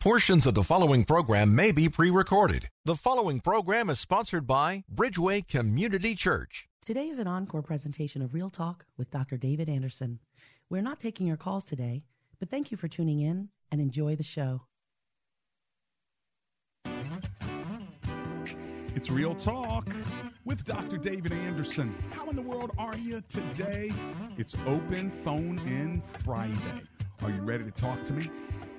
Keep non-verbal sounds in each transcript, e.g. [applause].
Portions of the following program may be pre recorded. The following program is sponsored by Bridgeway Community Church. Today is an encore presentation of Real Talk with Dr. David Anderson. We're not taking your calls today, but thank you for tuning in and enjoy the show. It's Real Talk with Dr. David Anderson. How in the world are you today? It's Open Phone In Friday. Are you ready to talk to me?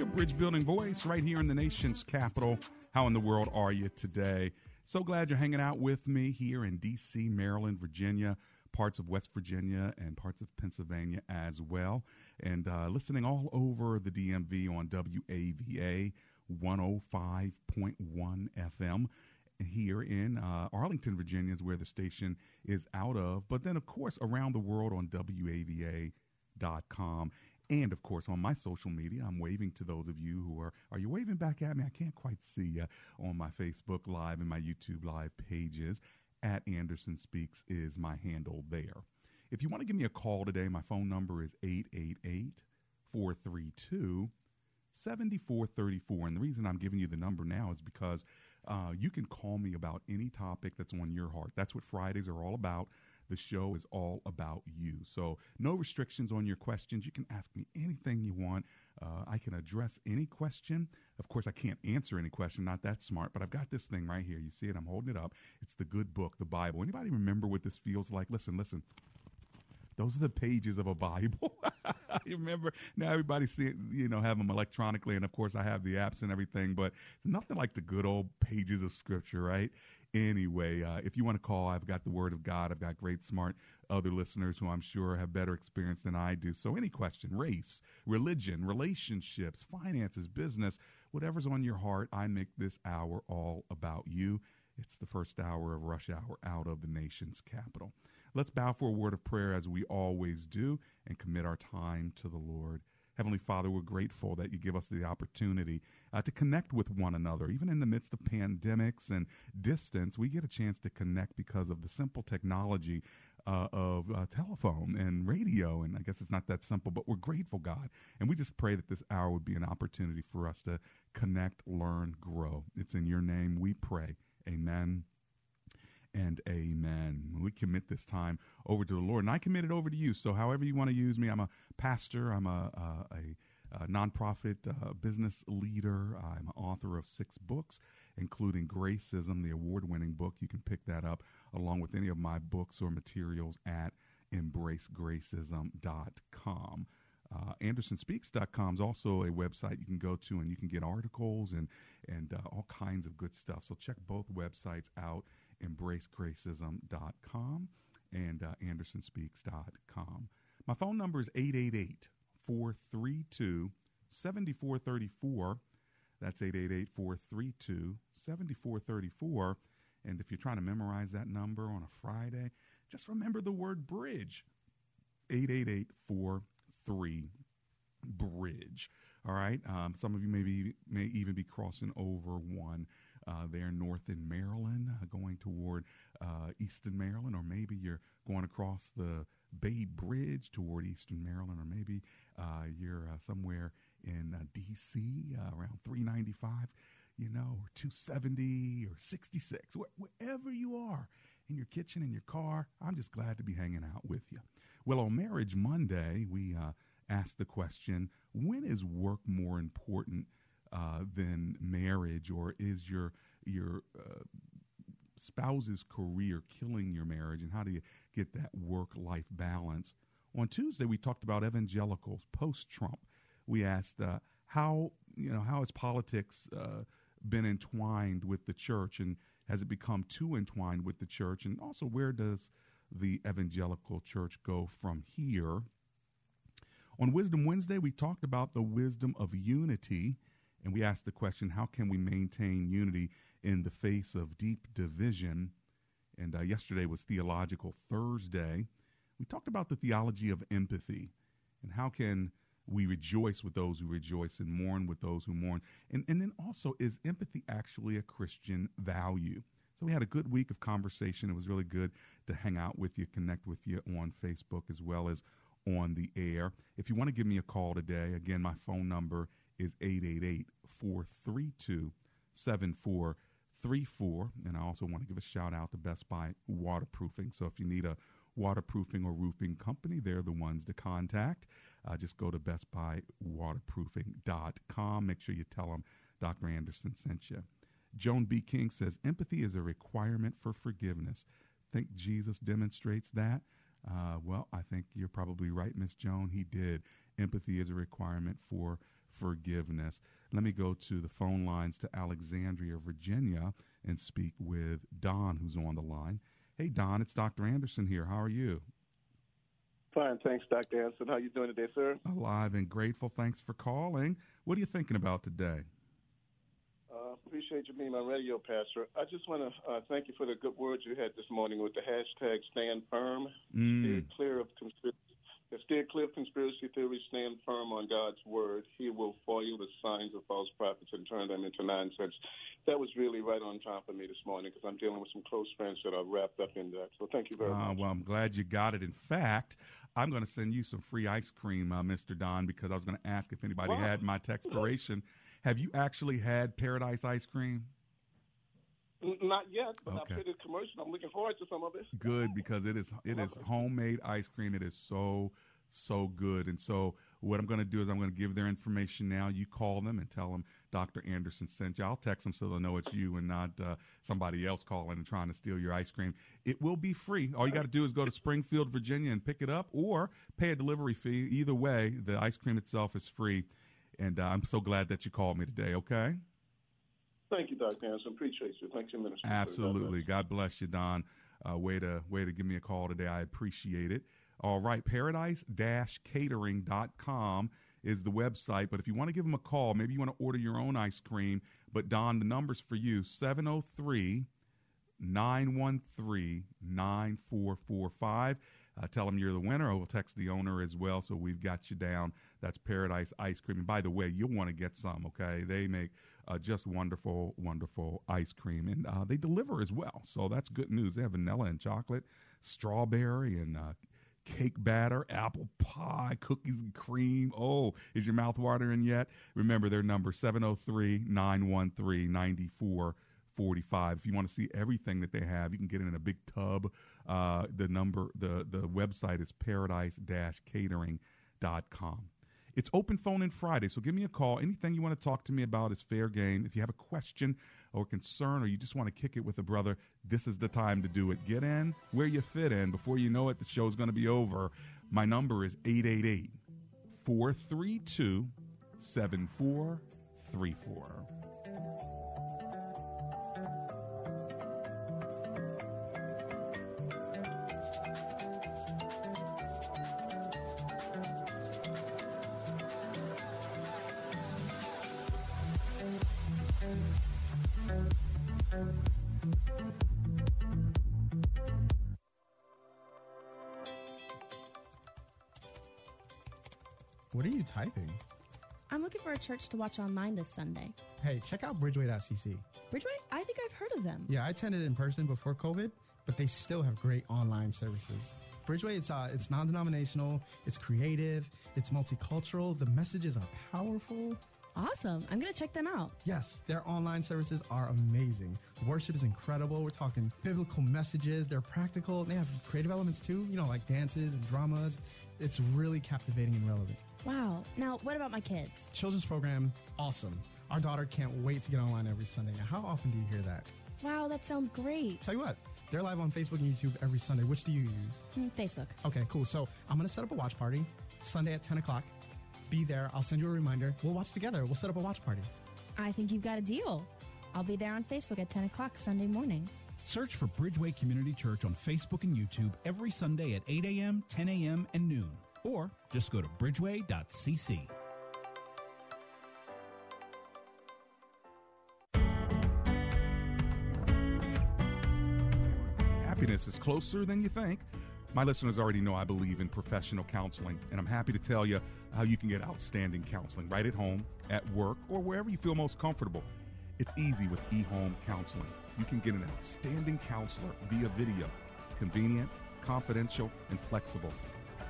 your bridge building voice right here in the nation's capital. How in the world are you today? So glad you're hanging out with me here in D.C., Maryland, Virginia, parts of West Virginia, and parts of Pennsylvania as well. And uh, listening all over the DMV on WAVA 105.1 FM here in uh, Arlington, Virginia, is where the station is out of. But then, of course, around the world on WAVA.com. And of course, on my social media, I'm waving to those of you who are. Are you waving back at me? I can't quite see you on my Facebook Live and my YouTube Live pages. At Anderson Speaks is my handle there. If you want to give me a call today, my phone number is 888 432 7434. And the reason I'm giving you the number now is because uh, you can call me about any topic that's on your heart. That's what Fridays are all about. The show is all about you. So, no restrictions on your questions. You can ask me anything you want. Uh, I can address any question. Of course, I can't answer any question, not that smart, but I've got this thing right here. You see it? I'm holding it up. It's the good book, the Bible. Anybody remember what this feels like? Listen, listen. Those are the pages of a Bible. [laughs] [laughs] you remember now everybody see you know have them electronically, and of course I have the apps and everything, but nothing like the good old pages of Scripture, right? Anyway, uh, if you want to call, I've got the Word of God. I've got great, smart other listeners who I'm sure have better experience than I do. So any question, race, religion, relationships, finances, business, whatever's on your heart, I make this hour all about you. It's the first hour of rush hour out of the nation's capital. Let's bow for a word of prayer as we always do and commit our time to the Lord. Heavenly Father, we're grateful that you give us the opportunity uh, to connect with one another. Even in the midst of pandemics and distance, we get a chance to connect because of the simple technology uh, of uh, telephone and radio. And I guess it's not that simple, but we're grateful, God. And we just pray that this hour would be an opportunity for us to connect, learn, grow. It's in your name we pray. Amen and amen. We commit this time over to the Lord, and I commit it over to you. So, however you want to use me, I'm a pastor, I'm a, a, a, a nonprofit uh, business leader, I'm an author of six books, including Gracism, the award winning book. You can pick that up along with any of my books or materials at embracegracism.com. Uh, AndersonSpeaks.com is also a website you can go to and you can get articles and, and uh, all kinds of good stuff. So check both websites out embracegracism.com and uh, andersonspeaks.com. My phone number is 888 432 7434. That's 888 432 7434. And if you're trying to memorize that number on a Friday, just remember the word bridge 888 43 bridge. All right. Um, some of you maybe may even be crossing over one uh, there north in Maryland, uh, going toward uh, Easton, Maryland, or maybe you're going across the Bay Bridge toward Eastern Maryland, or maybe uh, you're uh, somewhere in uh, D.C. around 395, you know, or 270 or 66, wh- wherever you are in your kitchen, in your car. I'm just glad to be hanging out with you. Well, on Marriage Monday, we asked the question when is work more important uh, than marriage, or is your your uh, spouse's career killing your marriage, and how do you get that work life balance? On Tuesday, we talked about evangelicals post Trump. We asked uh, how you know how has politics uh, been entwined with the church, and has it become too entwined with the church, and also where does the evangelical church go from here? On Wisdom Wednesday, we talked about the wisdom of unity, and we asked the question how can we maintain unity in the face of deep division? And uh, yesterday was Theological Thursday. We talked about the theology of empathy and how can we rejoice with those who rejoice and mourn with those who mourn. And, and then also, is empathy actually a Christian value? So we had a good week of conversation. It was really good to hang out with you, connect with you on Facebook as well as on the air. If you want to give me a call today, again, my phone number is 888 432 7434. And I also want to give a shout out to Best Buy Waterproofing. So if you need a waterproofing or roofing company, they're the ones to contact. Uh, just go to bestbuywaterproofing.com. Make sure you tell them Dr. Anderson sent you. Joan B. King says empathy is a requirement for forgiveness. Think Jesus demonstrates that? Uh, well, I think you're probably right, Miss Joan. He did. Empathy is a requirement for forgiveness. Let me go to the phone lines to Alexandria, Virginia, and speak with Don, who's on the line. Hey, Don, it's Dr. Anderson here. How are you? Fine, thanks, Dr. Anderson. How are you doing today, sir? Alive and grateful. Thanks for calling. What are you thinking about today? Uh, appreciate you being my radio pastor. I just want to uh, thank you for the good words you had this morning with the hashtag Stand Firm. Mm. Steer clear of conspiracy. Steer clear of conspiracy theories. Stand firm on God's word. He will foil the signs of false prophets and turn them into nonsense. That was really right on top of me this morning because I'm dealing with some close friends that are wrapped up in that. So thank you very uh, much. Well, I'm glad you got it. In fact, I'm going to send you some free ice cream, uh, Mr. Don, because I was going to ask if anybody wow. had my textpiration. Have you actually had Paradise ice cream? Not yet, but okay. I've heard the commercial. I'm looking forward to some of it. Good because it is it is homemade ice cream. It is so so good. And so what I'm going to do is I'm going to give their information now. You call them and tell them Dr. Anderson sent you. I'll text them so they'll know it's you and not uh, somebody else calling and trying to steal your ice cream. It will be free. All you got to do is go to Springfield, Virginia, and pick it up, or pay a delivery fee. Either way, the ice cream itself is free. And uh, I'm so glad that you called me today, okay? Thank you, Dr. Anderson. Appreciate you. Thank you, Minister. Absolutely. God bless you, Don. Uh, way to way to give me a call today. I appreciate it. All right, paradise-catering.com is the website. But if you want to give them a call, maybe you want to order your own ice cream. But Don, the number's for you 703 913 9445. Uh, tell them you're the winner, or we'll text the owner as well. So we've got you down. That's Paradise Ice Cream. And by the way, you'll want to get some, okay? They make uh, just wonderful, wonderful ice cream. And uh, they deliver as well. So that's good news. They have vanilla and chocolate, strawberry, and uh, cake batter, apple pie, cookies and cream. Oh, is your mouth watering yet? Remember their number 703 913 9445. If you want to see everything that they have, you can get it in a big tub. Uh, the number, the, the website is paradise catering.com. It's open phone in Friday, so give me a call. Anything you want to talk to me about is fair game. If you have a question or concern or you just want to kick it with a brother, this is the time to do it. Get in where you fit in. Before you know it, the show's going to be over. My number is 888 432 7434. Typing? I'm looking for a church to watch online this Sunday. Hey, check out Bridgeway.cc. Bridgeway? I think I've heard of them. Yeah, I attended in person before COVID, but they still have great online services. Bridgeway, it's uh, it's non-denominational, it's creative, it's multicultural. The messages are powerful. Awesome. I'm going to check them out. Yes, their online services are amazing. Worship is incredible. We're talking biblical messages. They're practical. They have creative elements too, you know, like dances and dramas. It's really captivating and relevant. Wow. Now, what about my kids? Children's program, awesome. Our daughter can't wait to get online every Sunday. Now, how often do you hear that? Wow, that sounds great. Tell you what, they're live on Facebook and YouTube every Sunday. Which do you use? Mm, Facebook. Okay, cool. So I'm going to set up a watch party Sunday at 10 o'clock. Be there. I'll send you a reminder. We'll watch together. We'll set up a watch party. I think you've got a deal. I'll be there on Facebook at 10 o'clock Sunday morning. Search for Bridgeway Community Church on Facebook and YouTube every Sunday at 8 a.m., 10 a.m., and noon. Or just go to bridgeway.cc. Happiness is closer than you think. My listeners already know I believe in professional counseling, and I'm happy to tell you how you can get outstanding counseling right at home, at work, or wherever you feel most comfortable. It's easy with eHome Counseling. You can get an outstanding counselor via video. It's convenient, confidential, and flexible.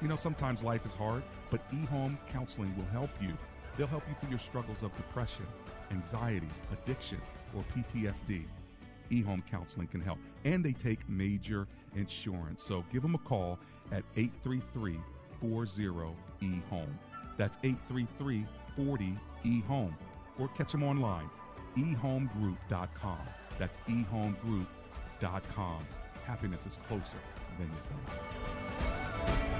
You know, sometimes life is hard, but eHome Counseling will help you. They'll help you through your struggles of depression, anxiety, addiction, or PTSD. eHome Counseling can help. And they take major insurance. So give them a call at 833 40 eHome. That's 833 40 eHome. Or catch them online, ehomegroup.com. That's ehomegroup.com. Happiness is closer than you think.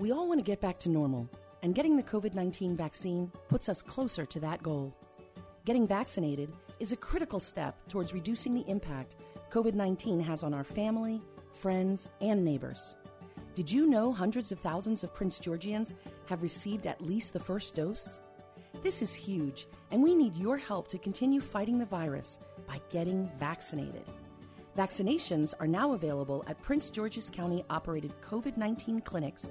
We all want to get back to normal, and getting the COVID 19 vaccine puts us closer to that goal. Getting vaccinated is a critical step towards reducing the impact COVID 19 has on our family, friends, and neighbors. Did you know hundreds of thousands of Prince Georgians have received at least the first dose? This is huge, and we need your help to continue fighting the virus by getting vaccinated. Vaccinations are now available at Prince George's County operated COVID 19 clinics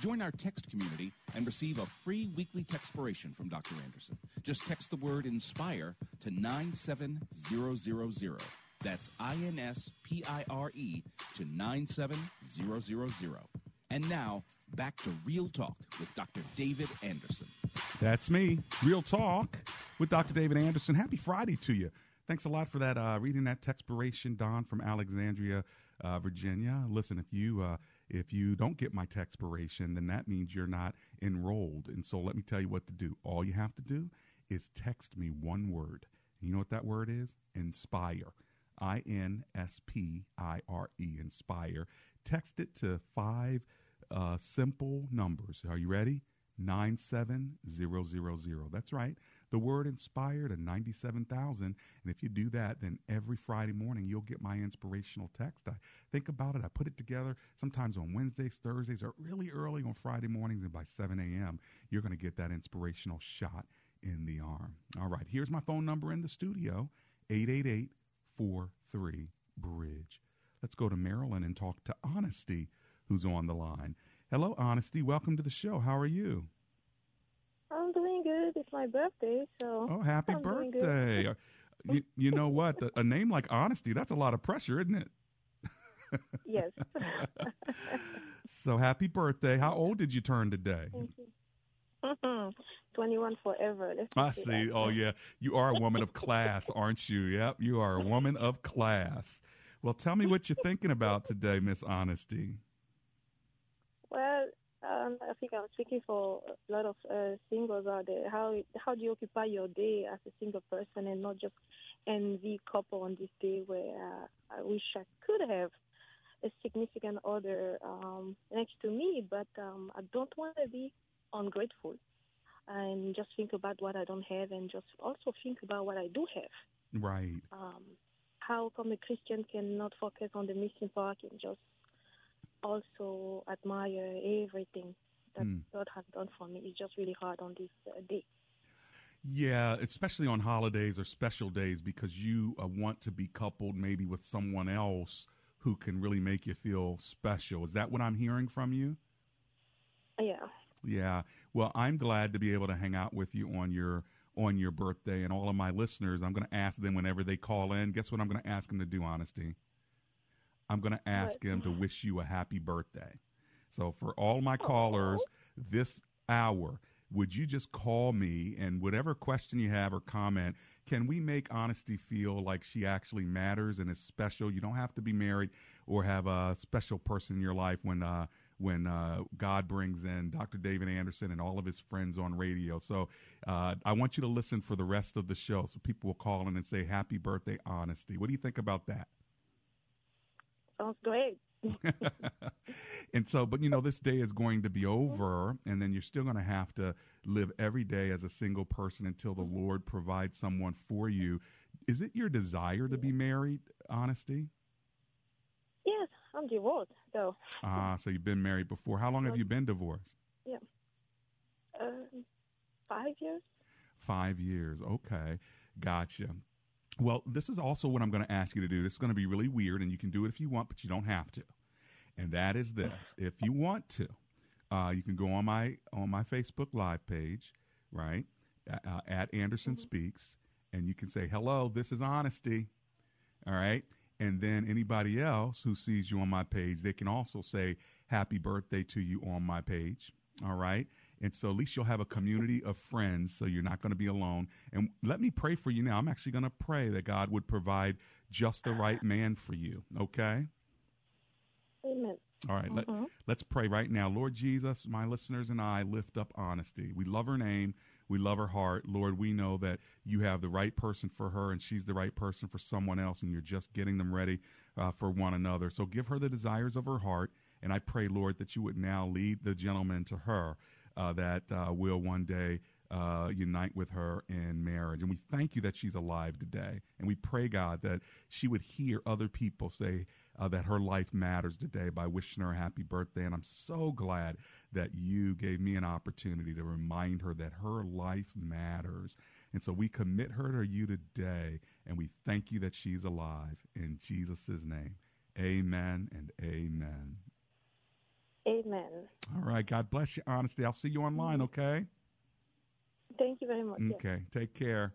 Join our text community and receive a free weekly textpiration from Dr. Anderson. Just text the word INSPIRE to 97000. That's I N S P I R E to 97000. And now, back to Real Talk with Dr. David Anderson. That's me. Real talk with Dr. David Anderson. Happy Friday to you. Thanks a lot for that. Uh, reading that textpiration, Don from Alexandria, uh, Virginia. Listen, if you uh, if you don't get my textpiration, then that means you're not enrolled. And so let me tell you what to do. All you have to do is text me one word. You know what that word is? Inspire. I N S P I R E. Inspire. Text it to five uh, simple numbers. Are you ready? 97000. That's right. The word inspired to 97,000. And if you do that, then every Friday morning you'll get my inspirational text. I think about it. I put it together sometimes on Wednesdays, Thursdays, or really early on Friday mornings. And by 7 a.m., you're going to get that inspirational shot in the arm. All right. Here's my phone number in the studio 888 43 Bridge. Let's go to Maryland and talk to Honesty, who's on the line. Hello, Honesty. Welcome to the show. How are you? I'm doing good. It's my birthday, so. Oh, happy I'm birthday. [laughs] You, you know what? A, name like Honesty, that's a lot of pressure, isn't it? yes. [laughs] [laughs] So happy birthday. How old did you turn today? Thank you. 21 forever. I see. that. Oh yeah, you are a woman of class, aren't you? Yep, you are a woman of class. Well, tell me what you're thinking about today, Miss Honesty. Well, um, I think I'm speaking for a lot of uh, singles out there. How how do you occupy your day as a single person and not just envy couple on this day where uh, I wish I could have a significant other um, next to me, but um, I don't want to be ungrateful and just think about what I don't have and just also think about what I do have. Right. Um, how come a Christian cannot focus on the missing part and just also admire everything that Hmm. God has done for me? It's just really hard on this uh, day. Yeah, especially on holidays or special days because you uh, want to be coupled maybe with someone else who can really make you feel special. Is that what I'm hearing from you? Yeah. Yeah. Well, I'm glad to be able to hang out with you on your on your birthday and all of my listeners. I'm going to ask them whenever they call in. Guess what I'm going to ask them to do, honesty? I'm going to ask him to wish you a happy birthday. So for all my callers this hour, would you just call me and whatever question you have or comment, can we make honesty feel like she actually matters and is special? You don't have to be married or have a special person in your life when uh, when uh, God brings in Dr. David Anderson and all of his friends on radio. So uh, I want you to listen for the rest of the show. So people will call in and say, Happy birthday, Honesty. What do you think about that? Sounds great. [laughs] and so, but you know, this day is going to be over, and then you're still going to have to live every day as a single person until the Lord provides someone for you. Is it your desire to be married, Honesty? Yes, I'm divorced, though. Ah, so you've been married before. How long have you been divorced? Yeah. Uh, five years? Five years. Okay. Gotcha. Well, this is also what I'm going to ask you to do. This is going to be really weird, and you can do it if you want, but you don't have to. And that is this: [laughs] if you want to, uh, you can go on my on my Facebook Live page, right, uh, at Anderson Speaks, and you can say, "Hello, this is Honesty." All right, and then anybody else who sees you on my page, they can also say, "Happy birthday to you" on my page. All right. And so at least you'll have a community of friends, so you're not going to be alone. And let me pray for you now. I'm actually going to pray that God would provide just the right man for you. Okay? Amen. All right, let, Mhm. let's pray right now. Lord Jesus, my listeners and I lift up honesty. We love her name. We love her heart. Lord, we know that you have the right person for her and she's the right person for someone else, and you're just getting them ready uh, for one another. So give her the desires of her heart. And I pray, Lord, that you would now lead the gentleman to her that uh, will one day uh, unite with her in marriage. And we thank you that she's alive today. And we pray, God, that she would hear other people say uh, that her life matters today by wishing her a happy birthday. And I'm so glad that you gave me an opportunity to remind her that her life matters. And so we commit her to you today. And we thank you that she's alive. In Jesus' name, amen and amen. Amen. All right. God bless you, Honesty. I'll see you online, okay? Thank you very much. Okay. Take care.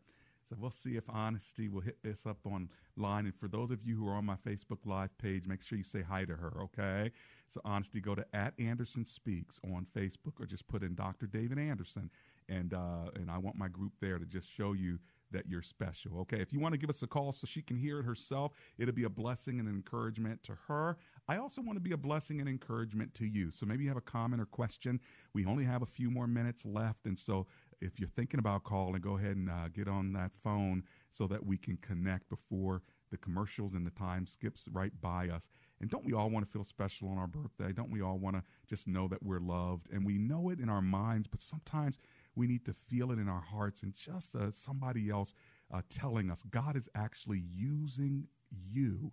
So we'll see if Honesty will hit this up online. And for those of you who are on my Facebook Live page, make sure you say hi to her, okay? So Honesty, go to at Anderson Speaks on Facebook or just put in Dr. David Anderson. And uh, and I want my group there to just show you that you're special. Okay. If you want to give us a call so she can hear it herself, it'll be a blessing and an encouragement to her. I also want to be a blessing and encouragement to you. So maybe you have a comment or question. We only have a few more minutes left. And so if you're thinking about calling, go ahead and uh, get on that phone so that we can connect before the commercials and the time skips right by us. And don't we all want to feel special on our birthday? Don't we all want to just know that we're loved? And we know it in our minds, but sometimes we need to feel it in our hearts and just uh, somebody else uh, telling us God is actually using you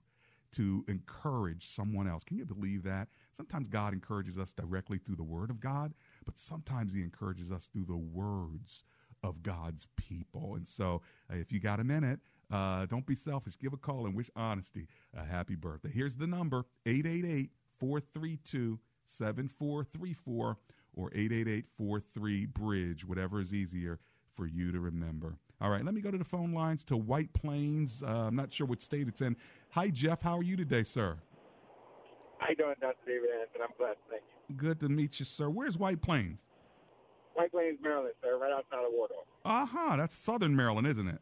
to encourage someone else. Can you believe that? Sometimes God encourages us directly through the Word of God, but sometimes He encourages us through the words of God's people. And so, uh, if you got a minute, uh, don't be selfish. Give a call and wish honesty a happy birthday. Here's the number 888 432 7434 or 888 Bridge, whatever is easier for you to remember. All right, let me go to the phone lines to White Plains. Uh, I'm not sure what state it's in. Hi, Jeff. How are you today, sir? How you doing, Dr. David Anderson? I'm blessed, thank you. Good to meet you, sir. Where's White Plains? White Plains, Maryland, sir, right outside of Waldorf. Uh huh. That's Southern Maryland, isn't it?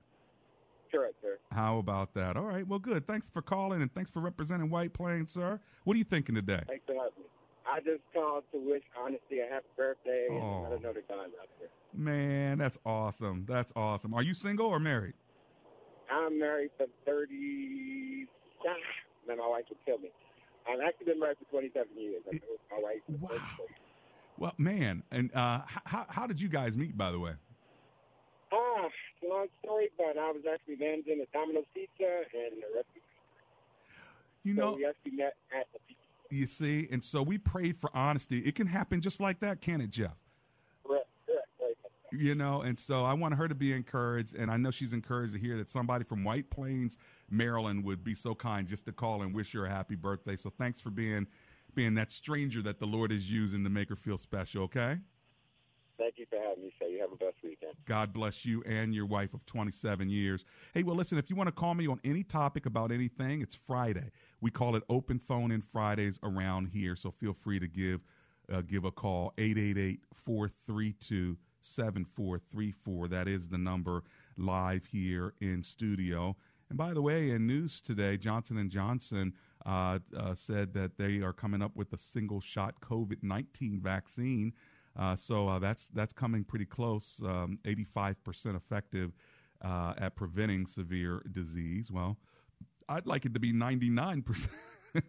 Correct, sir. How about that? All right. Well, good. Thanks for calling and thanks for representing White Plains, sir. What are you thinking today? Thanks for having me. I just called to wish Honesty a happy birthday Oh. and let her know that God's out there. Man, that's awesome. That's awesome. Are you single or married? I'm married for 30. Ah, man, my wife would kill me. I've actually been married for 27 years. I've been with my wife. 30. Well, man, and uh, how how did you guys meet? By the way. Ah, long story, but I was actually managing a Domino's Pizza, and the rest. You so know- we actually met at the pizza. You see, and so we prayed for honesty. It can happen just like that, can it, Jeff? Correct, correct, right. You know, and so I want her to be encouraged, and I know she's encouraged to hear that somebody from White Plains, Maryland, would be so kind just to call and wish her a happy birthday. So thanks for being being that stranger that the Lord is using to make her feel special. Okay. Thank you for having me, sir. You have a best weekend. God bless you and your wife of 27 years. Hey, well, listen, if you want to call me on any topic about anything, it's Friday. We call it open phone in Fridays around here, so feel free to give uh, give a call 888-432-7434. That is the number live here in studio. And by the way, in news today, Johnson and Johnson uh, uh, said that they are coming up with a single shot COVID 19 vaccine. Uh, so uh, that's that's coming pretty close. Um, 85% effective uh, at preventing severe disease. Well, I'd like it to be 99% [laughs]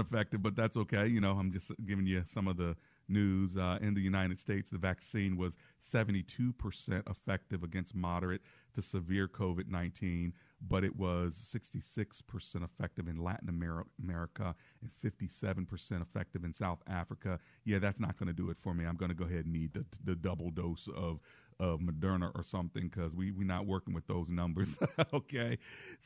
effective, but that's okay. You know, I'm just giving you some of the news. Uh, in the United States, the vaccine was 72% effective against moderate to severe COVID 19, but it was 66% effective in Latin America and 57% effective in South Africa. Yeah, that's not going to do it for me. I'm going to go ahead and need the, the double dose of of Moderna or something because we we're not working with those numbers. [laughs] okay,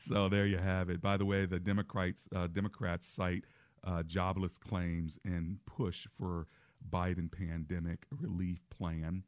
so there you have it. By the way, the Democrats uh, Democrats cite uh, jobless claims and push for Biden pandemic relief plan.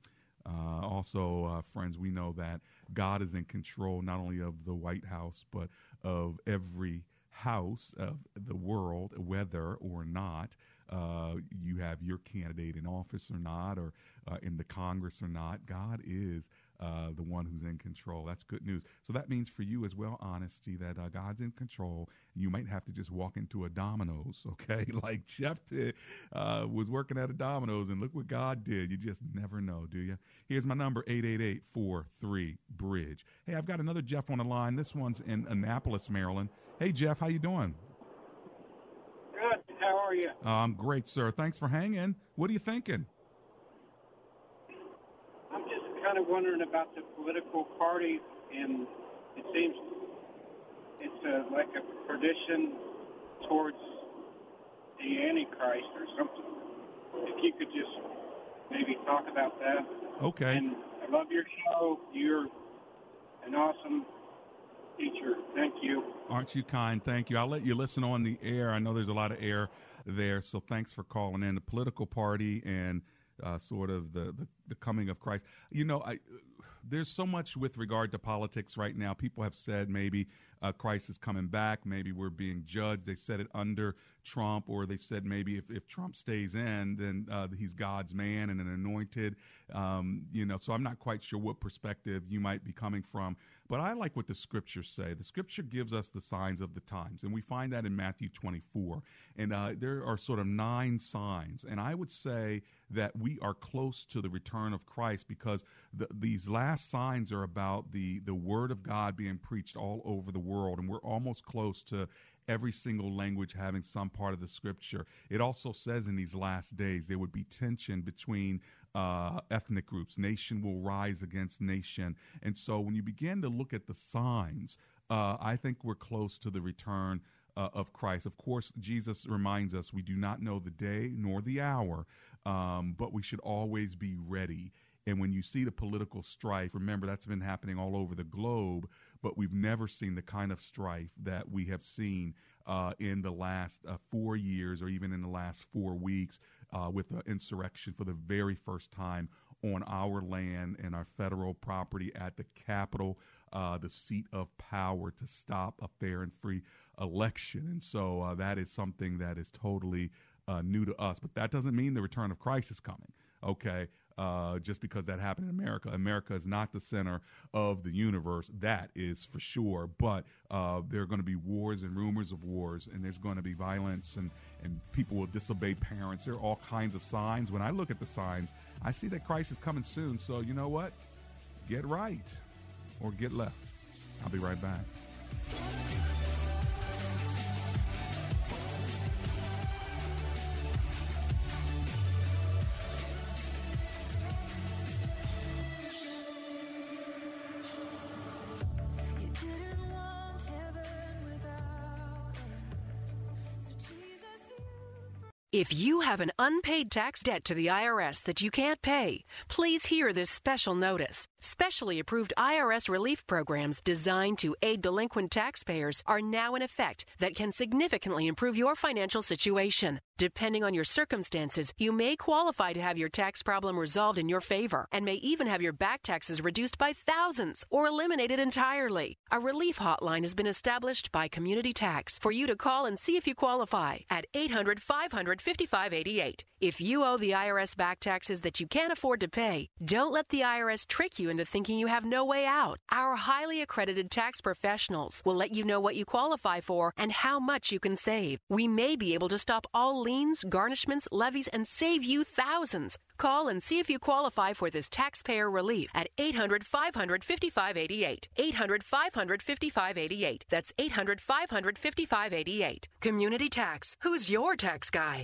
Uh, also, uh, friends, we know that God is in control not only of the White House but of every house of the world, whether or not uh, you have your candidate in office or not, or uh, in the Congress or not. God is uh, the one who's in control. That's good news. So that means for you as well, honesty, that uh, God's in control. You might have to just walk into a Domino's, [laughs] okay? like Jeff did, uh, was working at a Domino's, and look what God did. You just never know, do you? Here's my number, 888-43-BRIDGE. Hey, I've got another Jeff on the line. This one's in Annapolis, Maryland. Hey, Jeff, how you doing? Good. How are you? Uh, I'm great, sir. Thanks for hanging. What are you thinking? Kind of wondering about the political parties, and it seems it's a, like a perdition towards the Antichrist or something. If you could just maybe talk about that. Okay. And I love your show. You're an awesome teacher. Thank you. Aren't you kind? Thank you. I'll let you listen on the air. I know there's a lot of air there, so thanks for calling in. The political party and uh, sort of the, the, the coming of Christ. You know, I, there's so much with regard to politics right now. People have said maybe uh, Christ is coming back. Maybe we're being judged. They said it under Trump, or they said maybe if, if Trump stays in, then uh, he's God's man and an anointed. Um, you know, so I'm not quite sure what perspective you might be coming from. But I like what the scriptures say. The scripture gives us the signs of the times, and we find that in Matthew 24. And uh, there are sort of nine signs. And I would say that we are close to the return of Christ because the, these last signs are about the, the word of God being preached all over the world. And we're almost close to every single language having some part of the scripture. It also says in these last days there would be tension between uh, ethnic groups. Nation will rise against nation. And so when you begin to look at the signs, uh, I think we're close to the return uh, of Christ. Of course, Jesus reminds us we do not know the day nor the hour, um, but we should always be ready. And when you see the political strife, remember that's been happening all over the globe, but we've never seen the kind of strife that we have seen uh, in the last uh, four years or even in the last four weeks uh, with the insurrection for the very first time on our land and our federal property at the Capitol, uh, the seat of power to stop a fair and free election. And so uh, that is something that is totally uh, new to us. But that doesn't mean the return of Christ is coming. Okay, uh, just because that happened in America. America is not the center of the universe. That is for sure. But uh, there are going to be wars and rumors of wars, and there's going to be violence, and, and people will disobey parents. There are all kinds of signs. When I look at the signs, I see that Christ is coming soon. So, you know what? Get right or get left. I'll be right back. If you have an unpaid tax debt to the IRS that you can't pay, please hear this special notice. Specially approved IRS relief programs designed to aid delinquent taxpayers are now in effect that can significantly improve your financial situation. Depending on your circumstances, you may qualify to have your tax problem resolved in your favor and may even have your back taxes reduced by thousands or eliminated entirely. A relief hotline has been established by Community Tax for you to call and see if you qualify at 800 500 5588. If you owe the IRS back taxes that you can't afford to pay, don't let the IRS trick you into thinking you have no way out. Our highly accredited tax professionals will let you know what you qualify for and how much you can save. We may be able to stop all liens, garnishments, levies, and save you thousands. Call and see if you qualify for this taxpayer relief at 800 500 5588. 800 500 5588. That's 800 500 5588. Community Tax. Who's your tax guy?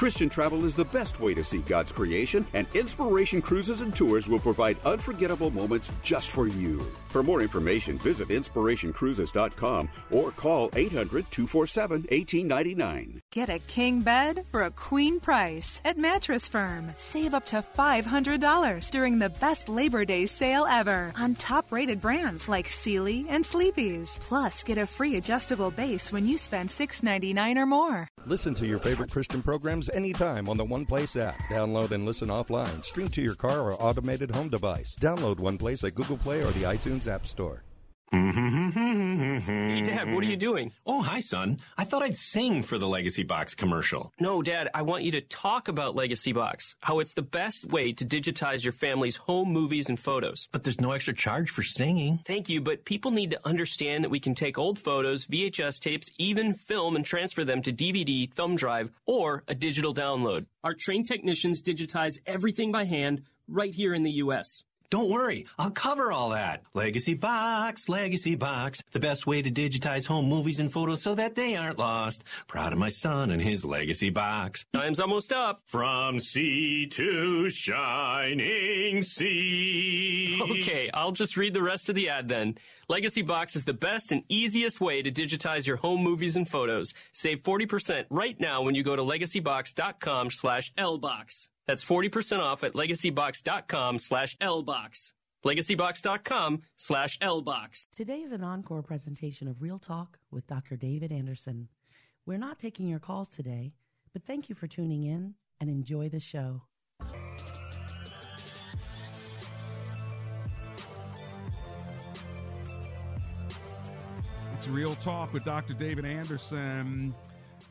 Christian travel is the best way to see God's creation, and Inspiration Cruises and Tours will provide unforgettable moments just for you. For more information, visit inspirationcruises.com or call 800 247 1899. Get a king bed for a queen price at Mattress Firm. Save up to $500 during the best Labor Day sale ever on top rated brands like Sealy and Sleepy's. Plus, get a free adjustable base when you spend $6.99 or more. Listen to your favorite Christian programs anytime on the One Place app. Download and listen offline. Stream to your car or automated home device. Download One Place at Google Play or the iTunes App Store. Mm-hmm. Hey, Dad, what are you doing? Oh, hi, son. I thought I'd sing for the Legacy Box commercial. No, Dad, I want you to talk about Legacy Box, how it's the best way to digitize your family's home movies and photos. But there's no extra charge for singing. Thank you, but people need to understand that we can take old photos, VHS tapes, even film and transfer them to DVD, thumb drive, or a digital download. Our trained technicians digitize everything by hand right here in the U.S. Don't worry, I'll cover all that. Legacy Box, Legacy Box, the best way to digitize home movies and photos so that they aren't lost. Proud of my son and his Legacy Box. Time's almost up. From sea to shining sea. Okay, I'll just read the rest of the ad then. Legacy Box is the best and easiest way to digitize your home movies and photos. Save 40% right now when you go to legacybox.com slash lbox. That's 40% off at legacybox.com slash lbox. legacybox.com slash lbox. Today is an encore presentation of Real Talk with Dr. David Anderson. We're not taking your calls today, but thank you for tuning in and enjoy the show. It's Real Talk with Dr. David Anderson.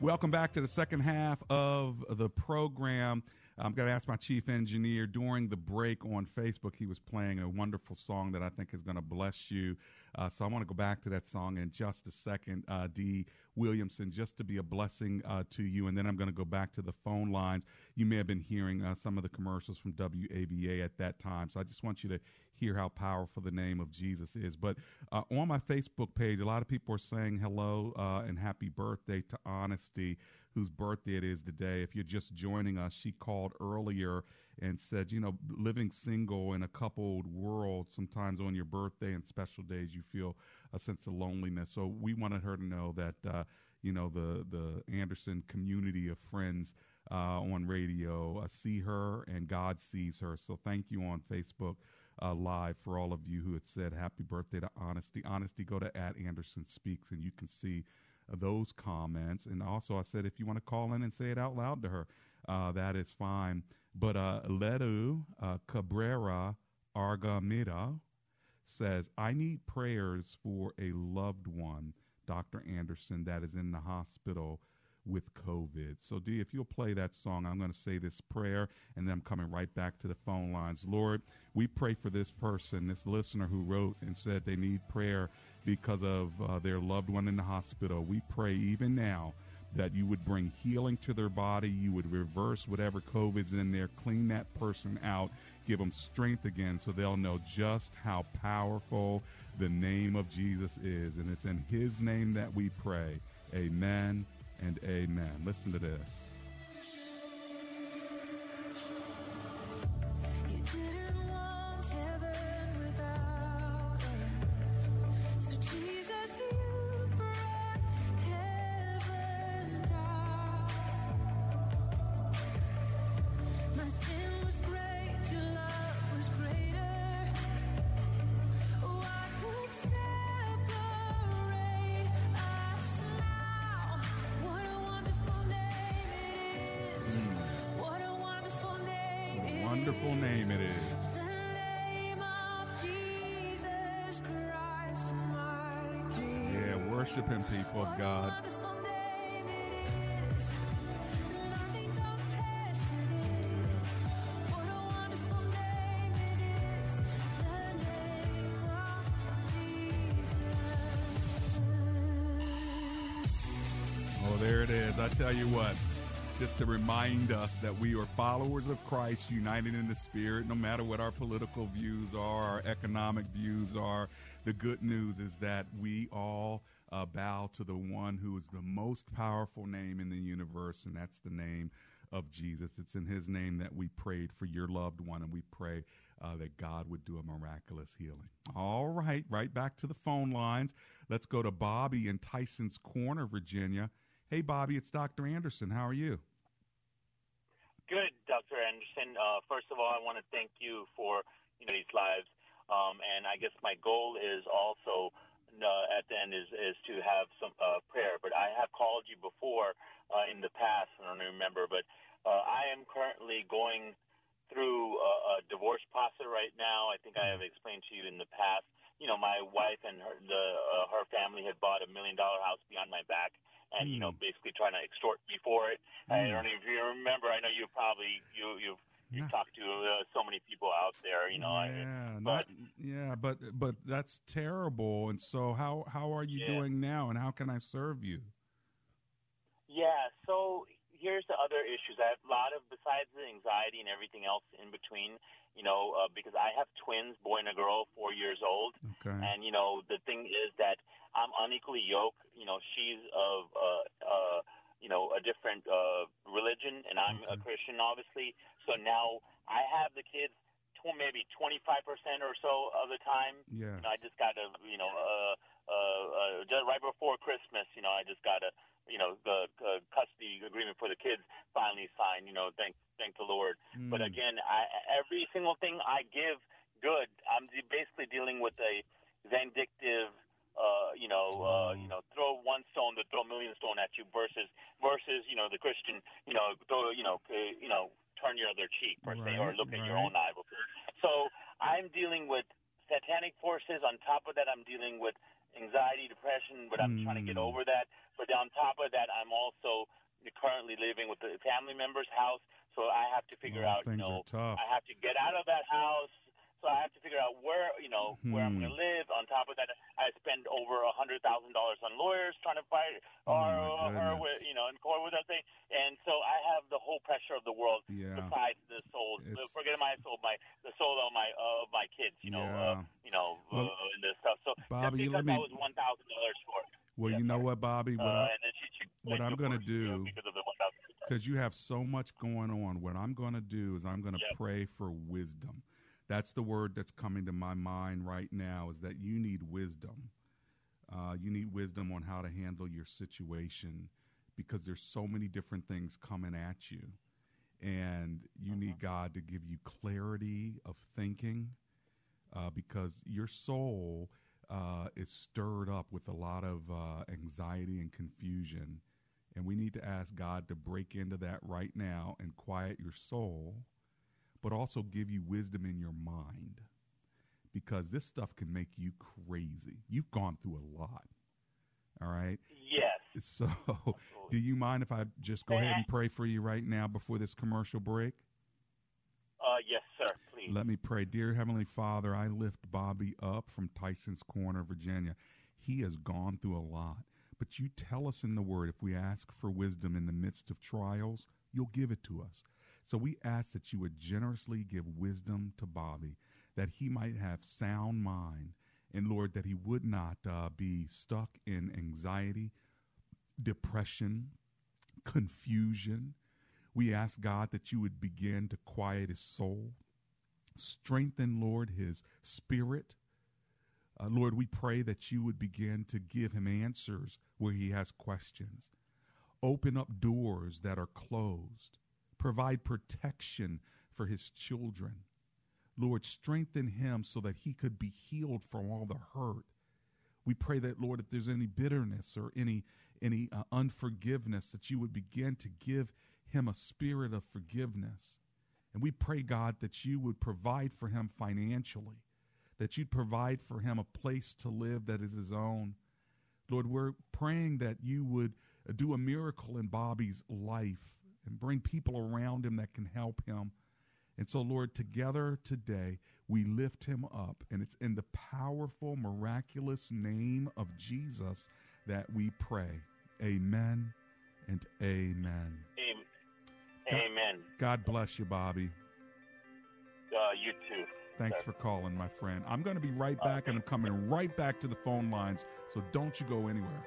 Welcome back to the second half of the program. I'm going to ask my chief engineer during the break on Facebook. He was playing a wonderful song that I think is going to bless you. Uh, so I want to go back to that song in just a second, uh, D. Williamson, just to be a blessing uh, to you. And then I'm going to go back to the phone lines. You may have been hearing uh, some of the commercials from WAVA at that time. So I just want you to hear how powerful the name of Jesus is. But uh, on my Facebook page, a lot of people are saying hello uh, and happy birthday to Honesty whose birthday it is today. If you're just joining us, she called earlier and said, you know, living single in a coupled world, sometimes on your birthday and special days, you feel a sense of loneliness. So we wanted her to know that, uh, you know, the, the Anderson community of friends uh, on radio uh, see her and God sees her. So thank you on Facebook. Uh, live for all of you who had said happy birthday to Honesty. Honesty, go to at Anderson Speaks and you can see those comments. And also, I said if you want to call in and say it out loud to her, uh, that is fine. But uh, Ledu uh, Cabrera Argamida says, I need prayers for a loved one, Dr. Anderson, that is in the hospital with COVID. So, D, if you'll play that song, I'm going to say this prayer and then I'm coming right back to the phone lines. Lord, we pray for this person, this listener who wrote and said they need prayer because of uh, their loved one in the hospital. We pray even now that you would bring healing to their body, you would reverse whatever COVID's in there, clean that person out, give them strength again so they'll know just how powerful the name of Jesus is. And it's in his name that we pray. Amen and amen. Listen to this. People of God. Oh, there it is. I tell you what just to remind us that we are followers of Christ, united in the Spirit, no matter what our political views are, our economic views are. The good news is that we all uh, bow to the one who is the most powerful name in the universe, and that's the name of Jesus. It's in his name that we prayed for your loved one, and we pray uh, that God would do a miraculous healing. All right, right back to the phone lines. Let's go to Bobby in Tyson's Corner, Virginia. Hey, Bobby, it's Dr. Anderson. How are you? Good, Dr. Anderson. Uh, first of all, I want to thank you for you know these lives, um, and I guess my goal is also uh, at the end is is to have some uh, prayer. But I have called you before uh, in the past. I don't remember, but uh, I am currently going through a, a divorce process right now. I think I have explained to you in the past. You know, my wife and her the uh, her family had bought a million dollar house behind my back and mm. you know hmm. basically trying to extort me for it. Mm. I don't know if you remember. I know you probably you you've you talked to uh, so many people out there. You know, yeah, I but, yeah, but but that's terrible. And so how how are you yeah. doing now, and how can I serve you? Yeah, so here's the other issues. I have a lot of besides the anxiety and everything else in between you know, uh, because I have twins, boy and a girl, four years old. Okay. And, you know, the thing is that I'm unequally yoked. You know, she's of, uh, uh, you know, a different uh, religion, and I'm okay. a Christian, obviously. So now I have the kids tw- maybe 25% or so of the time. Yeah. You know, I just got to, you know, uh, uh, uh, just right before Christmas, you know, I just got to, you know, the uh, custody agreement for the kids finally signed. You know, thank thank the Lord. Mm. But again, I, every single thing I give good, I'm basically dealing with a vindictive. Uh, you know, uh, you know, throw one stone to throw a million stone at you versus versus you know the Christian, you know, throw you know, you know, turn your other cheek per right, se or look right. at your own eye. So I'm dealing with satanic forces. On top of that, I'm dealing with anxiety, depression, but I'm mm. trying to get hmm. over that. But on top of that, I'm also currently living with a family member's house, so I have to figure oh, out, you know, I have to get out of that house. So I have to figure out where, you know, hmm. where I'm going to live. On top of that, I spend over a hundred thousand dollars on lawyers trying to fight oh, or her with, you know, in court with that thing. And so I have the whole pressure of the world yeah. besides the soul. It's, forget my soul, my the soul of my uh, of my kids. You know, yeah. uh, you know, well, uh, and this stuff. So Bobby, just because let me, I was one thousand dollars short. Well, you know what, Bobby? What, uh, I, she, she what I'm going to do, because you have so much going on, what I'm going to do is I'm going to yep. pray for wisdom. That's the word that's coming to my mind right now is that you need wisdom. Uh, you need wisdom on how to handle your situation because there's so many different things coming at you. And you need uh-huh. God to give you clarity of thinking uh, because your soul – uh, is stirred up with a lot of uh, anxiety and confusion. And we need to ask God to break into that right now and quiet your soul, but also give you wisdom in your mind because this stuff can make you crazy. You've gone through a lot. All right? Yes. So, [laughs] do you mind if I just go ahead and pray for you right now before this commercial break? Uh, yes, sir. Please. Let me pray. Dear Heavenly Father, I lift Bobby up from Tyson's Corner, Virginia. He has gone through a lot. But you tell us in the Word, if we ask for wisdom in the midst of trials, you'll give it to us. So we ask that you would generously give wisdom to Bobby, that he might have sound mind, and Lord, that he would not uh, be stuck in anxiety, depression, confusion. We ask God that you would begin to quiet his soul, strengthen, Lord, his spirit. Uh, Lord, we pray that you would begin to give him answers where he has questions. Open up doors that are closed. Provide protection for his children. Lord, strengthen him so that he could be healed from all the hurt. We pray that, Lord, if there's any bitterness or any any uh, unforgiveness, that you would begin to give him a spirit of forgiveness. And we pray, God, that you would provide for him financially, that you'd provide for him a place to live that is his own. Lord, we're praying that you would uh, do a miracle in Bobby's life and bring people around him that can help him. And so, Lord, together today, we lift him up. And it's in the powerful, miraculous name of Jesus that we pray. Amen and amen. Amen. God bless you, Bobby. Uh, you too. Thanks sir. for calling, my friend. I'm going to be right back, and I'm coming right back to the phone lines, so don't you go anywhere.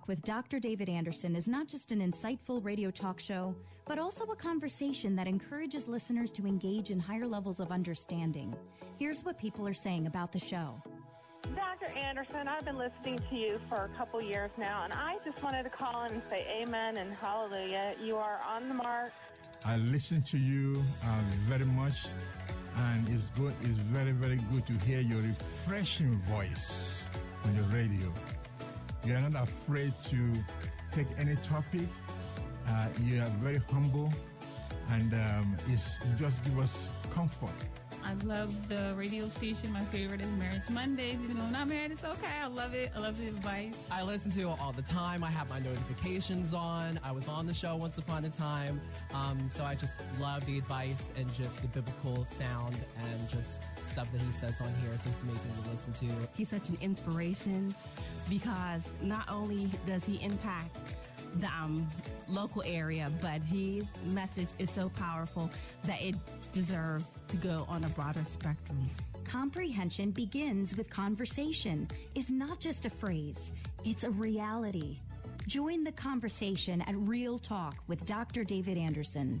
Talk with Dr. David Anderson is not just an insightful radio talk show, but also a conversation that encourages listeners to engage in higher levels of understanding. Here's what people are saying about the show. Dr. Anderson, I've been listening to you for a couple years now, and I just wanted to call in and say amen and hallelujah. You are on the mark. I listen to you uh, very much, and it's good. It's very, very good to hear your refreshing voice on the radio. You are not afraid to take any topic. Uh, you are very humble, and um, it's, you just give us comfort. I love the radio station. My favorite is Marriage Mondays. Even though I'm not married, it's okay. I love it. I love the advice. I listen to it all the time. I have my notifications on. I was on the show once upon a time. Um, so I just love the advice and just the biblical sound and just stuff that he says on here. So it's amazing to listen to. He's such an inspiration because not only does he impact the um, local area, but his message is so powerful that it deserves to go on a broader spectrum. Comprehension begins with conversation, is not just a phrase, it's a reality. Join the conversation at Real Talk with Dr. David Anderson.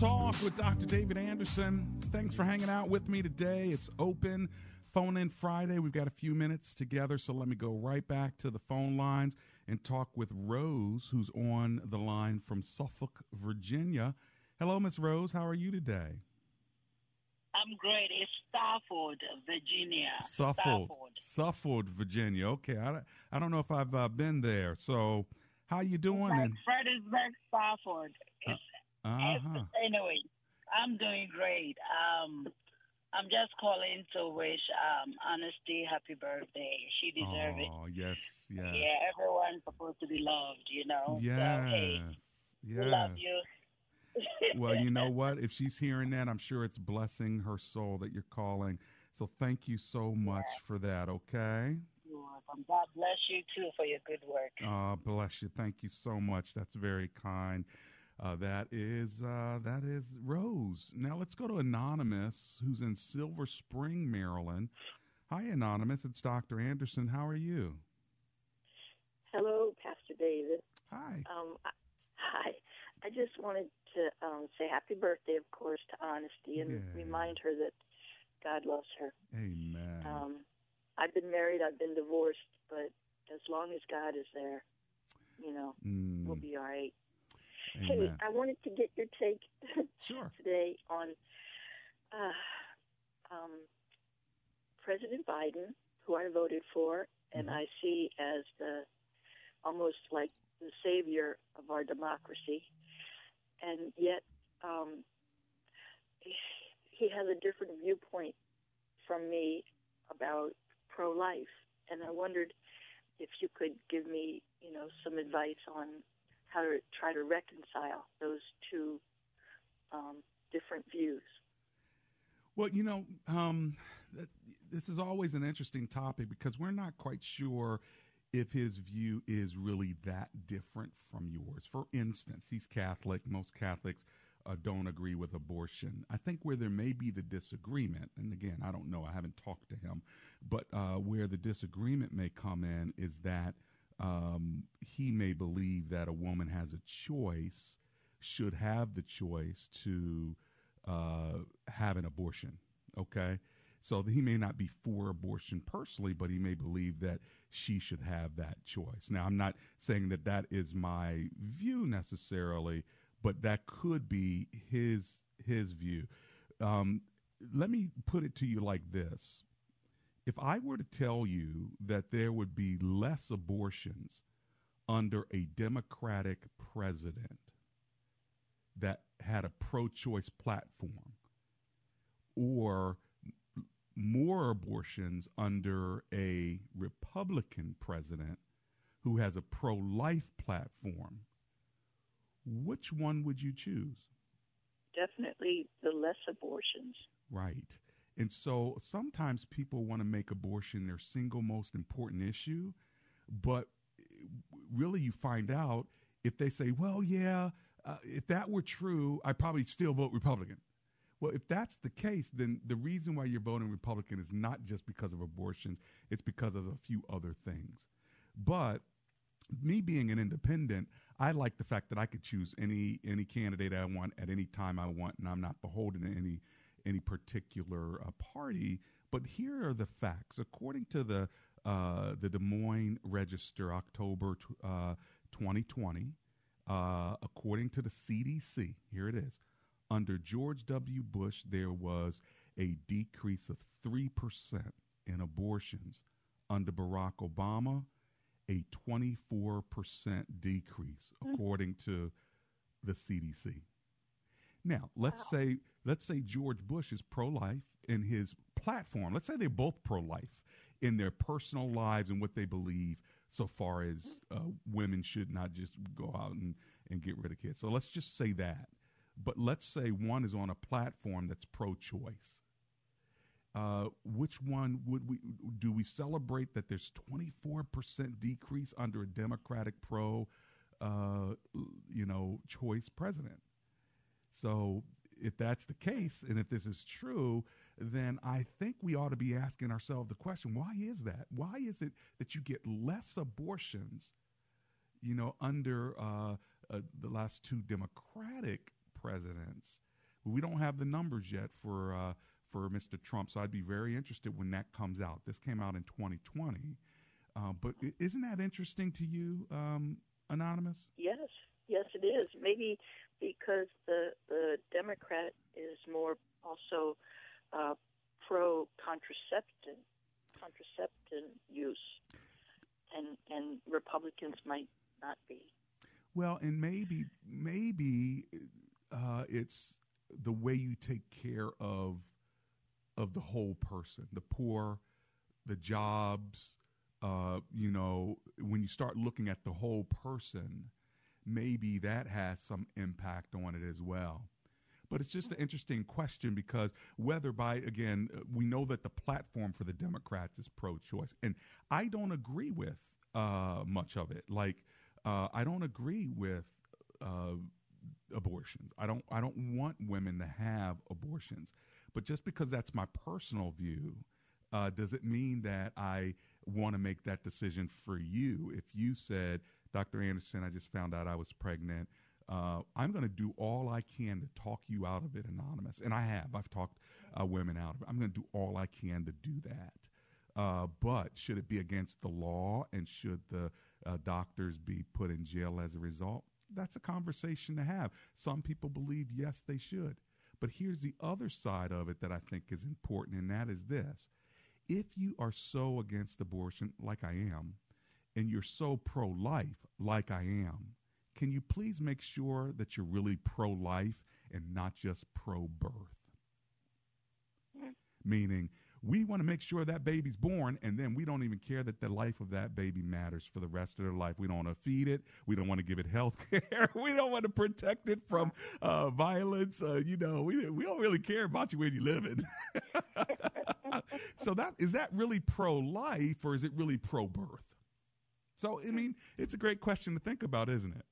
Talk with Dr. David Anderson. Thanks for hanging out with me today. It's open phone in Friday. We've got a few minutes together, so let me go right back to the phone lines and talk with Rose, who's on the line from Suffolk, Virginia. Hello, Miss Rose. How are you today? I'm great. It's Stafford, Virginia. Suffolk, Suffolk, Virginia. Okay, I, I don't know if I've uh, been there. So, how you doing? Like Fredericksburg, Stafford. It's, uh-huh. anyway, I'm doing great. Um, I'm just calling to wish um, Honesty happy birthday. She deserves it. Oh, yes, yes. Yeah, everyone's supposed to be loved, you know. So, hey, Yes. love you. well, you know what? If she's hearing that, I'm sure it's blessing her soul that you're calling. So thank you so much for that, okay? God bless you too for your good work. Uh, bless you. Thank you so much. That's very kind. Uh, that is uh, that is Rose. Now let's go to Anonymous, who's in Silver Spring, Maryland. Hi, Anonymous. It's Dr. Anderson. How are you? Hello, Pastor David. Hi. Um, I, hi. I just wanted to um, say happy birthday, of course, to Honesty and Yeah. remind her that God loves her. Amen. Um, I've been married, I've been divorced, but as long as God is there, you know, Mm. we'll be all right. Amen. Hey, I wanted to get your take [laughs] sure. today on uh, um, President Biden, who I voted for, and Mm-hmm. I see as the almost like the savior of our democracy, and yet um, he has a different viewpoint from me about pro-life, and I wondered if you could give me, you know, some advice on how to try to reconcile those two um, different views. Well, you know, um, this is always an interesting topic because we're not quite sure if his view is really that different from yours. For instance, he's Catholic. Most Catholics uh, don't agree with abortion. I think where there may be the disagreement, and again, I don't know, I haven't talked to him, but uh, where the disagreement may come in is that um, he may believe that a woman has a choice, should have the choice to uh, have an abortion. Okay. So he may not be for abortion personally, but he may believe that she should have that choice. Now, I'm not saying that that is my view necessarily, but that could be his his view. Um, let me put it to you like this: If I were to tell you that there would be less abortions under a Democratic president that had a pro-choice platform, or more abortions under a Republican president who has a pro life platform, which one would you choose? Definitely the less abortions. Right. And so sometimes people want to make abortion their single most important issue, but really you find out if they say, well, yeah, uh, if that were true, I'd probably still vote Republican. Well, if that's the case, then the reason why you're voting Republican is not just because of abortions, it's because of a few other things. But me being an independent, I like the fact that I could choose any any candidate I want at any time I want, and I'm not beholden to any any particular uh, party. But here are the facts. According to the uh, the Des Moines Register, October uh, 2020, uh, according to the CDC, here it is. Under George W. Bush, there was a decrease of 3% in abortions. Under Barack Obama, a 24% decrease, according to the CDC. Now, let's say let's say George Bush is pro-life in his platform. Let's say they're both pro-life in their personal lives and what they believe so far as uh, women should not just go out and, and get rid of kids. So let's just say that. But let's say one is on a platform that's pro-choice. Uh, which one would we do? We celebrate that there's 24% decrease under a Democratic pro, uh, you know, choice president. So if that's the case, and if this is true, then I think we ought to be asking ourselves the question: Why is that? Why is it that you get less abortions, you know, under uh, uh, the last two Democratic presidents? We don't have the numbers yet for uh, for Mr. Trump, so I'd be very interested when that comes out. This came out in 2020, uh, but isn't that interesting to you, um, Anonymous? Yes, yes, it is. Maybe because the the Democrat is more also uh, pro contraception contraception use, and and Republicans might not be. Well, and maybe maybe uh, it's the way you take care of of the whole person, the poor, the jobs. Uh, you know, when you start looking at the whole person, maybe that has some impact on it as well. But it's just an interesting question because whether by, again, uh, we know that the platform for the Democrats is pro choice. And I don't agree with uh, much of it. Like, uh, I don't agree with uh, abortions. I don't, I don't want women to have abortions. But just because that's my personal view, uh, does it mean that I want to make that decision for you? If you said, Dr. Anderson, I just found out I was pregnant uh, I'm going to do all I can to talk you out of it, anonymous. And I have. I've talked uh, women out of it. I'm going to do all I can to do that. Uh, but should it be against the law and should the uh, doctors be put in jail as a result? That's a conversation to have. Some people believe yes, they should. But here's the other side of it that I think is important, and that is this. If you are so against abortion, like I am, and you're so pro life, like I am, can you please make sure that you're really pro life and not just pro birth? Mm. Meaning, we want to make sure that baby's born, and then we don't even care that the life of that baby matters for the rest of their life. We don't want to feed it. We don't want to give it health [laughs] care. we don't want to protect it from uh, violence. Uh, you know, we, we don't really care about you when you live it. so that is that really pro life or is it really pro birth? So I mean, it's a great question to think about, isn't it?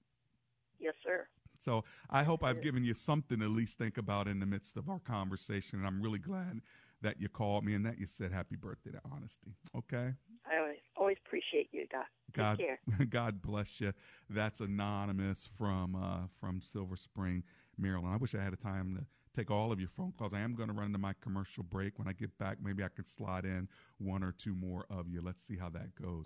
Yes, sir. So I hope I've given you something to at least think about in the midst of our conversation. And I'm really glad that you called me and that you said happy birthday to honesty. Okay. I always, always appreciate you, Doc. God, care. [laughs] God bless you. That's anonymous from uh, from Silver Spring, Maryland. I wish I had a time to take all of your phone calls. I am going to run into my commercial break. When I get back, maybe I can slide in one or two more of you. Let's see how that goes.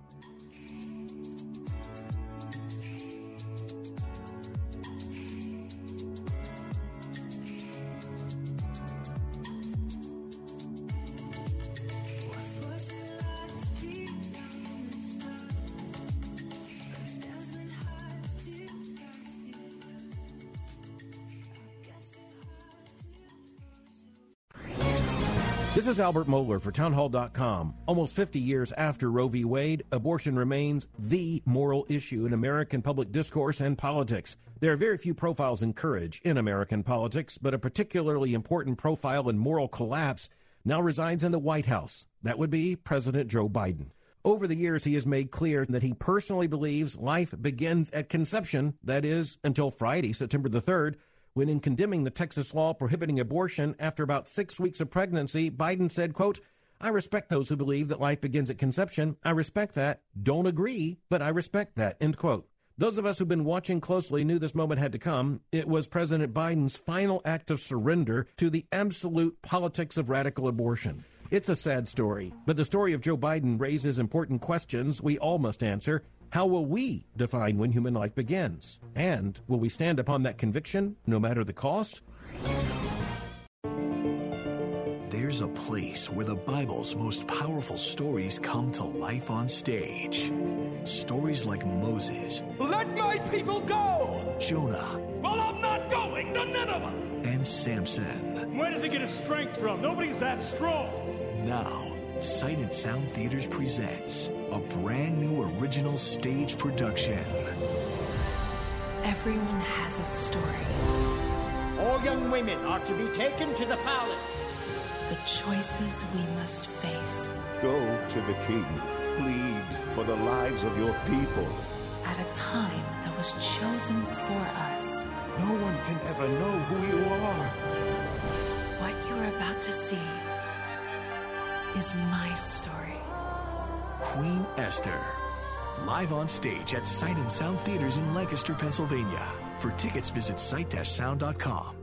This is Albert Mohler for Townhall.com. Almost 50 years after Roe v. Wade, abortion remains the moral issue in American public discourse and politics. There are very few profiles in courage in American politics, but a particularly important profile in moral collapse now resides in the White House. That would be President Joe Biden. Over the years, he has made clear that he personally believes life begins at conception, that is, until Friday, September the 3rd, when in condemning the Texas law prohibiting abortion after about six weeks of pregnancy, Biden said, quote, I respect those who believe that life begins at conception. I respect that. Don't agree, but I respect that. End quote. Those of us who've been watching closely knew this moment had to come. It was President Biden's final act of surrender to the absolute politics of radical abortion. It's a sad story, but the story of Joe Biden raises important questions we all must answer. How will we define when human life begins? And will we stand upon that conviction no matter the cost? There's a place where the Bible's most powerful stories come to life on stage. Stories like Moses. Let my people go! Jonah. Well, I'm not going to Nineveh! And Samson. Where does he get his strength from? Nobody's that strong. Now, Sight and Sound Theaters presents a brand new original stage production. Everyone has a story. All young women are to be taken to the palace. The choices we must face. Go to the king. Plead for the lives of your people. At a time that was chosen for us. No one can ever know who you are. What you're about to see is my story. Queen Esther. Live on stage at Sight and Sound Theaters in Lancaster, Pennsylvania. For tickets, visit sight-sound.com.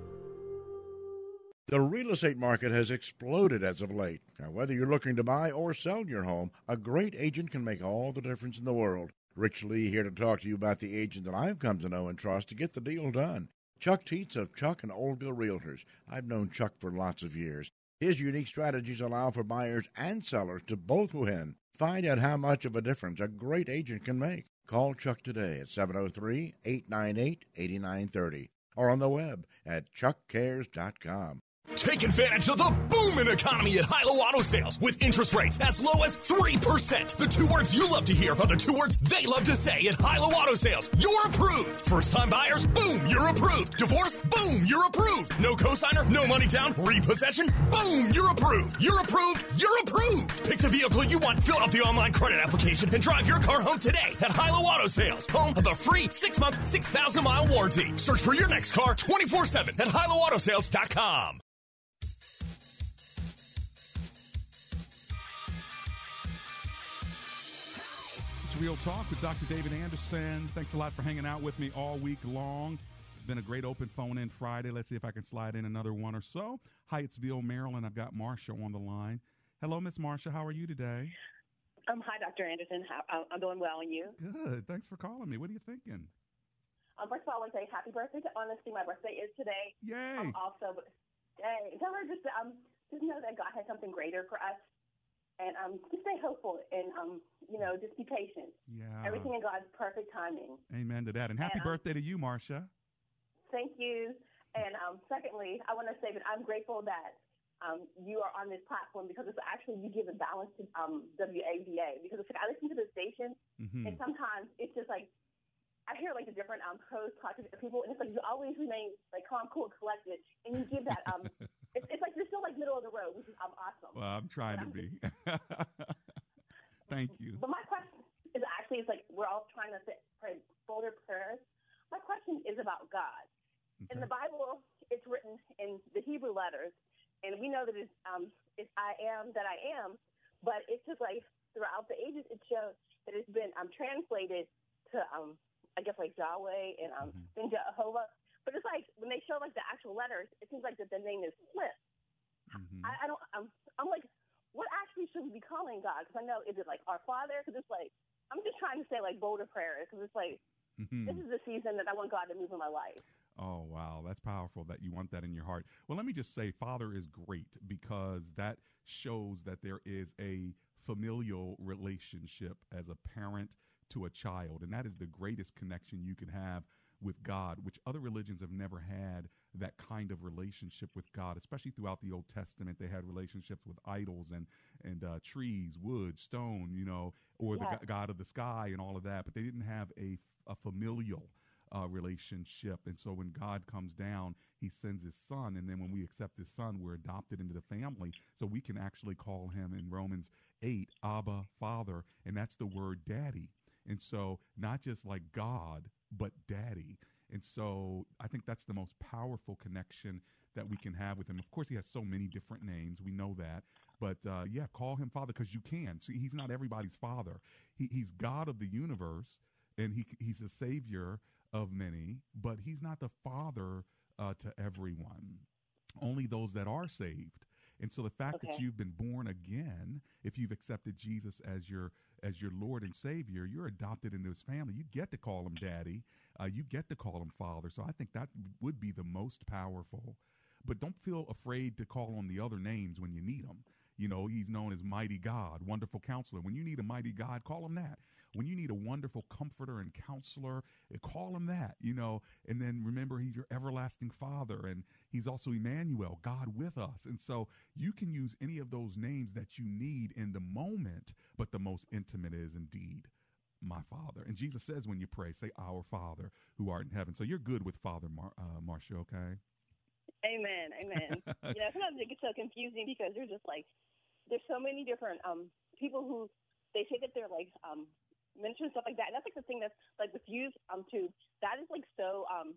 The real estate market has exploded as of late. Now, whether you're looking to buy or sell your home, a great agent can make all the difference in the world. Rich Lee here to talk to you about the agent that I've come to know and trust to get the deal done. Chuck Teets of Chuck and Oldville Realtors. I've known Chuck for lots of years. His unique strategies allow for buyers and sellers to both win. Find out how much of a difference a great agent can make. Call Chuck today at 703 898 8930 or on the web at chuckcares.com. Take advantage of the booming economy at Hilo Auto Sales with interest rates as low as 3%. The two words you love to hear are the two words they love to say at Hilo Auto Sales. You're approved. First time buyers, boom, you're approved. Divorced, boom, you're approved. No cosigner, no money down, repossession, boom, you're approved. You're approved, you're approved. Pick the vehicle you want, fill out the online credit application, and drive your car home today at Hilo Auto Sales. Home of the free six month, 6,000 mile warranty. Search for your next car 24 7 at HiloAutoSales.com. Real Talk with Dr. David Anderson. Thanks a lot for hanging out with me all week long. It's been a great open phone in Friday. Let's see if I can slide in another one or so. Hyattsville, Maryland. I've got Marcia on the line. Hello, Miss Marcia. How are you today? Um, hi, Dr. Anderson. How, I'm doing well, and you? Good. Thanks for calling me. What are you thinking? Um, first of all, I want to say happy birthday to Honesty. My birthday is today. Yay! Um, also, yay. Tell her just um, just know that God has something greater for us, and um, just stay hopeful and um, you know, just be patient. Yeah. Everything in God's perfect timing. Amen to that. And happy And, um, birthday to you, Marcia. Thank you. And um, secondly, I want to say that I'm grateful that um, you are on this platform because it's actually you give a balance to um, WAVA because it's like I listen to the station Mhm. and sometimes it's just like I hear like the different um, pros talk to different people and it's like you always remain like calm, cool, and collected, and you give that um, [laughs] it's, it's like you're still like middle of the road, which is um, awesome. Well, I'm trying to be. [laughs] Thank you. But my question is actually, it's like we're all trying to say, pray bolder prayers. My question is about God. In the Bible, it's written in the Hebrew letters, and we know that it's, um, it's I am that I am, but it's just like throughout the ages, it shows that it's been um, translated to, um, I guess, like Yahweh and um, then Jehovah. But it's like when they show like the actual letters, it seems like that the name is flipped. I, I don't. I'm, I'm like, what actually should we be calling God? Because I know is it like our Father? Because it's like I'm just trying to say like bolder prayers. Because it's like Mhm. this is the season that I want God to move in my life. Oh, wow. That's powerful that you want that in your heart. Well, let me just say, Father is great because that shows that there is a familial relationship as a parent to a child. And that is the greatest connection you can have with God, which other religions have never had that kind of relationship with God, especially throughout the Old Testament. They had relationships with idols and, and uh, trees, wood, stone, you know, or the Yeah. God of the sky and all of that, but they didn't have a, a familial uh, relationship. And so when God comes down, he sends his son. And then when we accept his son, we're adopted into the family. So we can actually call him in Romans 8, Abba, Father. And that's the word daddy. And so not just like God, but daddy. And so I think that's the most powerful connection that we can have with him. Of course, he has so many different names. We know that. But uh, yeah, call him father because you can. See, he's not everybody's father. He, he's God of the universe, and he, he's the savior of many, but he's not the father uh, to everyone. Only those that are saved. And so the fact that you've been born again, if you've accepted Jesus as your as your Lord and Savior, you're adopted into His family. You get to call Him Daddy. Uh, you get to call Him Father. So I think that would be the most powerful. But don't feel afraid to call on the other names when you need them. You know, He's known as Mighty God, Wonderful Counselor. When you need a mighty God, call Him that. When you need a wonderful comforter and counselor, eh, call him that, you know. And then remember, he's your everlasting father, and he's also Emmanuel, God with us. And so you can use any of those names that you need in the moment, but the most intimate is indeed my father. And Jesus says when you pray, say, Our Father who art in heaven. So you're good with Father Mar- uh, Marcia, okay? Amen. Amen. [laughs] you know, sometimes it gets so confusing because there's just like there's so many different um people who they say that they're like um and stuff like that. And that's like the thing that's like with youth um too. That is like so um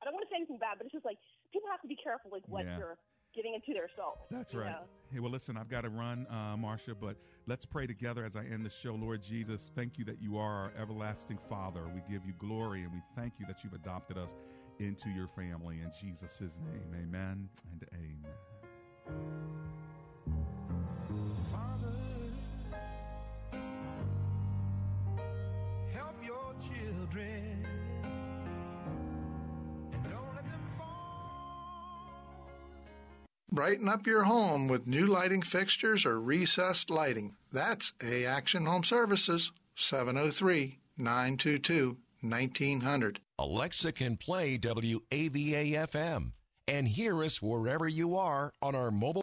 I don't want to say anything bad, but it's just like people have to be careful like what Yeah. you're getting into their soul. That's right. know? Hey, well, listen, I've got to run, uh, Marcia, but let's pray together as I end the show. Lord Jesus, thank you that you are our everlasting Father. We give you glory and we thank you that you've adopted us into your family. In Jesus' name, amen and amen. Brighten up your home with new lighting fixtures or recessed lighting. That's A Action Home Services, 703 922 1900. Alexa can play WAVA FM and hear us wherever you are on our mobile.